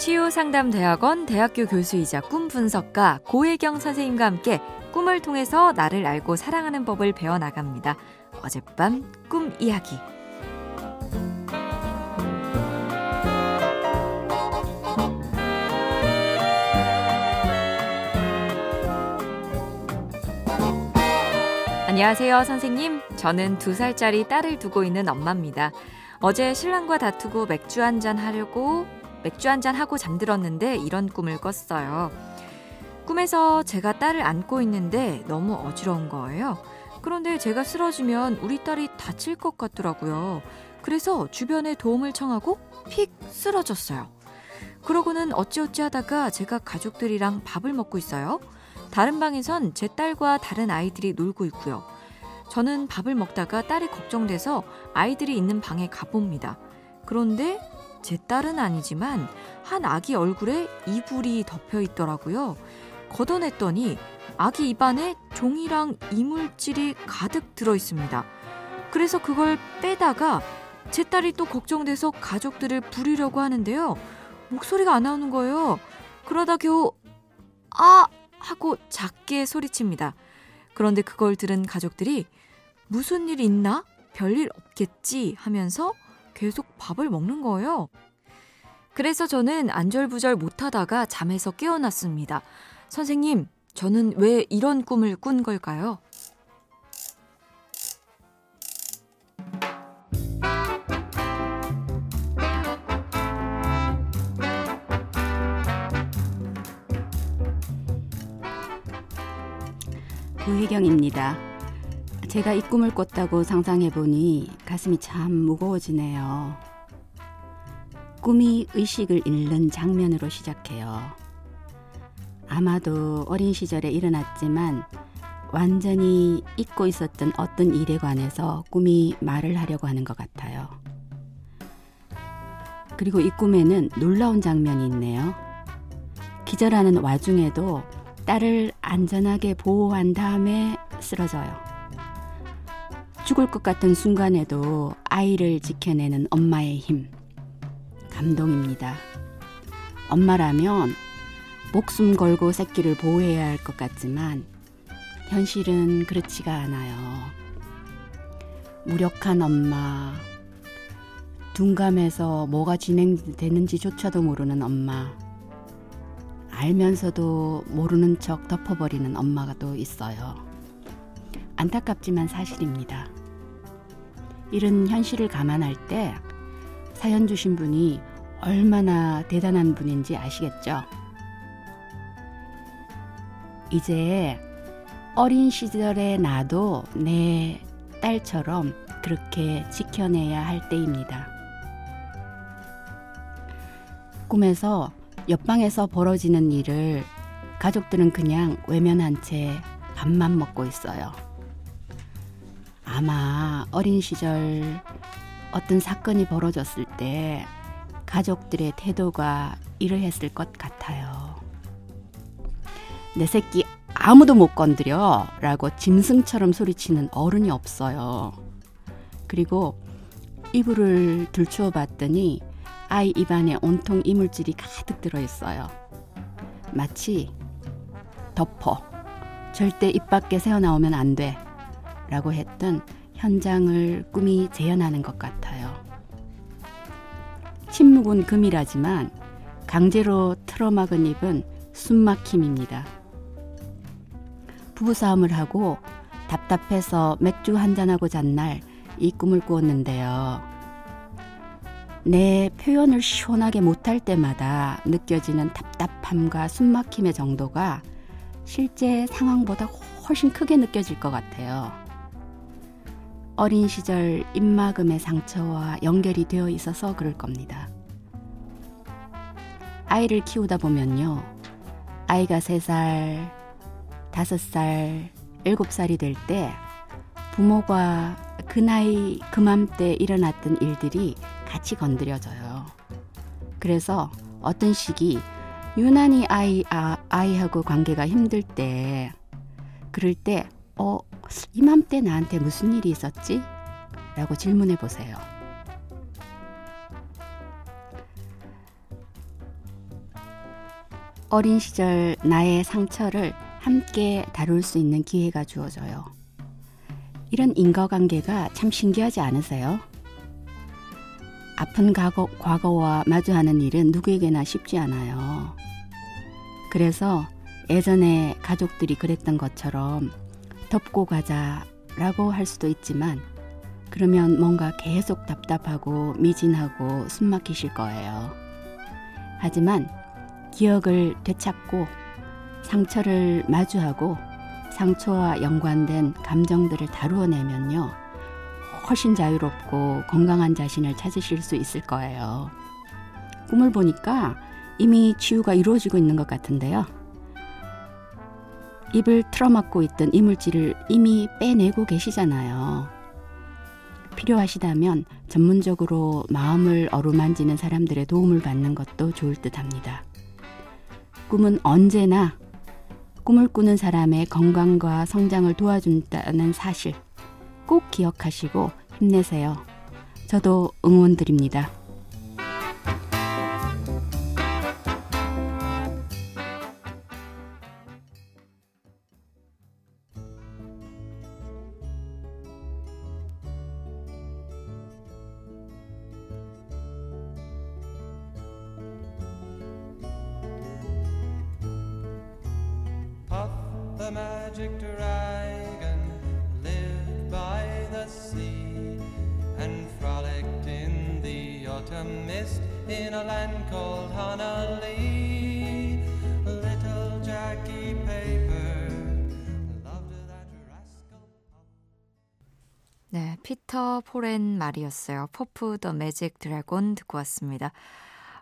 치유상담대학원 대학교 교수이자 꿈 분석가 고혜경 선생님과 함께 꿈을 통해서 나를 알고 사랑하는 법을 배워나갑니다. 어젯밤 꿈 이야기. 안녕하세요, 선생님. 저는 두 살짜리 딸을 두고 있는 엄마입니다. 어제 신랑과 다투고 맥주 한 잔 하려고 맥주 한 잔 하고 잠들었는데 이런 꿈을 꿨어요. 꿈에서 제가 딸을 안고 있는데 너무 어지러운 거예요. 그런데 제가 쓰러지면 우리 딸이 다칠 것 같더라고요. 그래서 주변에 도움을 청하고 픽 쓰러졌어요. 그러고는 어찌어찌 하다가 제가 가족들이랑 밥을 먹고 있어요. 다른 방에선 제 딸과 다른 아이들이 놀고 있고요. 저는 밥을 먹다가 딸이 걱정돼서 아이들이 있는 방에 가봅니다. 그런데 제 딸은 아니지만 한 아기 얼굴에 이불이 덮여 있더라고요. 걷어냈더니 아기 입안에 종이랑 이물질이 가득 들어 있습니다. 그래서 그걸 빼다가 제 딸이 또 걱정돼서 가족들을 부리려고 하는데요. 목소리가 안 나오는 거예요. 그러다 겨우 아 하고 작게 소리칩니다. 그런데 그걸 들은 가족들이 무슨 일 있나? 별일 없겠지 하면서 계속 밥을 먹는 거예요. 그래서 저는 안절부절 못하다가 잠에서 깨어났습니다. 선생님, 저는 왜 이런 꿈을 꾼 걸까요? 구혜경입니다. 제가 이 꿈을 꿨다고 상상해보니 가슴이 참 무거워지네요. 꿈이 의식을 잃는 장면으로 시작해요. 아마도 어린 시절에 일어났지만 완전히 잊고 있었던 어떤 일에 관해서 꿈이 말을 하려고 하는 것 같아요. 그리고 이 꿈에는 놀라운 장면이 있네요. 기절하는 와중에도 딸을 안전하게 보호한 다음에 쓰러져요. 죽을 것 같은 순간에도 아이를 지켜내는 엄마의 힘. 감동입니다. 엄마라면 목숨 걸고 새끼를 보호해야 할 것 같지만 현실은 그렇지가 않아요. 무력한 엄마, 둔감해서 뭐가 진행되는지조차도 모르는 엄마, 알면서도 모르는 척 덮어버리는 엄마가 또 있어요. 안타깝지만 사실입니다. 이런 현실을 감안할 때 사연 주신 분이 얼마나 대단한 분인지 아시겠죠? 이제 어린 시절의 나도 내 딸처럼 그렇게 지켜내야 할 때입니다. 꿈에서 옆방에서 벌어지는 일을 가족들은 그냥 외면한 채 밥만 먹고 있어요. 아마 어린 시절 어떤 사건이 벌어졌을 때 가족들의 태도가 이러했을 것 같아요. 내 새끼 아무도 못 건드려 라고 짐승처럼 소리치는 어른이 없어요. 그리고 이불을 들추어 봤더니 아이 입안에 온통 이물질이 가득 들어 있어요. 마치 덮어. 절대 입 밖에 새어나오면 안 돼. 라고 했던 현장을 꿈이 재현하는 것 같아요. 침묵은 금이라지만 강제로 틀어막은 입은 숨막힘입니다. 부부싸움을 하고 답답해서 맥주 한잔하고 잔 날 이 꿈을 꾸었는데요. 내 표현을 시원하게 못할 때마다 느껴지는 답답함과 숨막힘의 정도가 실제 상황보다 훨씬 크게 느껴질 것 같아요. 어린 시절 입막음의 상처와 연결이 되어 있어서 그럴 겁니다. 아이를 키우다 보면요. 아이가 3살, 5살, 7살이 될 때 부모가 그 나이 그맘때 일어났던 일들이 같이 건드려져요. 그래서 어떤 시기 유난히 아이 아, 아이하고 관계가 힘들 때 그럴 때 어, 이맘때 나한테 무슨 일이 있었지? 라고 질문해 보세요. 어린 시절 나의 상처를 함께 다룰 수 있는 기회가 주어져요. 이런 인과관계가 참 신기하지 않으세요? 아픈 과거, 과거와 마주하는 일은 누구에게나 쉽지 않아요. 그래서 예전에 가족들이 그랬던 것처럼 덮고 가자라고 할 수도 있지만 그러면 뭔가 계속 답답하고 미진하고 숨 막히실 거예요. 하지만 기억을 되찾고 상처를 마주하고 상처와 연관된 감정들을 다루어내면요. 훨씬 자유롭고 건강한 자신을 찾으실 수 있을 거예요. 꿈을 보니까 이미 치유가 이루어지고 있는 것 같은데요. 입을 틀어막고 있던 이물질을 이미 빼내고 계시잖아요. 필요하시다면 전문적으로 마음을 어루만지는 사람들의 도움을 받는 것도 좋을 듯 합니다. 꿈은 언제나 꿈을 꾸는 사람의 건강과 성장을 도와준다는 사실 꼭 기억하시고 힘내세요. 저도 응원드립니다. Magic dragon lived by the sea and frolicked in the autumn mist in a land called Honolulu. Little Jackie Paper loved that rascal. 네, 피터 포렌 말이었어요. 퍼프 더 매직 드래곤 듣고 왔습니다.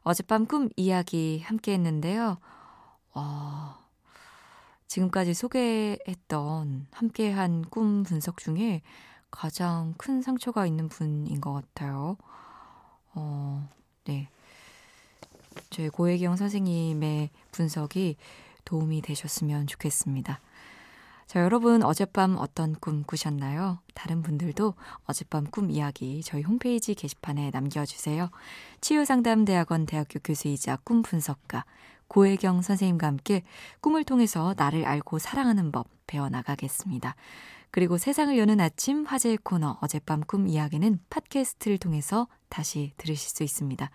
어젯밤 꿈 이야기 함께 했는데요. 어, 지금까지 소개했던 함께한 꿈 분석 중에 가장 큰 상처가 있는 분인 것 같아요. 어, 네. 저희 고혜경 선생님의 분석이 도움이 되셨으면 좋겠습니다. 자, 여러분 어젯밤 어떤 꿈 꾸셨나요? 다른 분들도 어젯밤 꿈 이야기 저희 홈페이지 게시판에 남겨주세요. 치유상담대학원 대학교 교수이자 꿈 분석가 고혜경 선생님과 함께 꿈을 통해서 나를 알고 사랑하는 법 배워나가겠습니다. 그리고 세상을 여는 아침 화제의 코너 어젯밤 꿈 이야기는 팟캐스트를 통해서 다시 들으실 수 있습니다.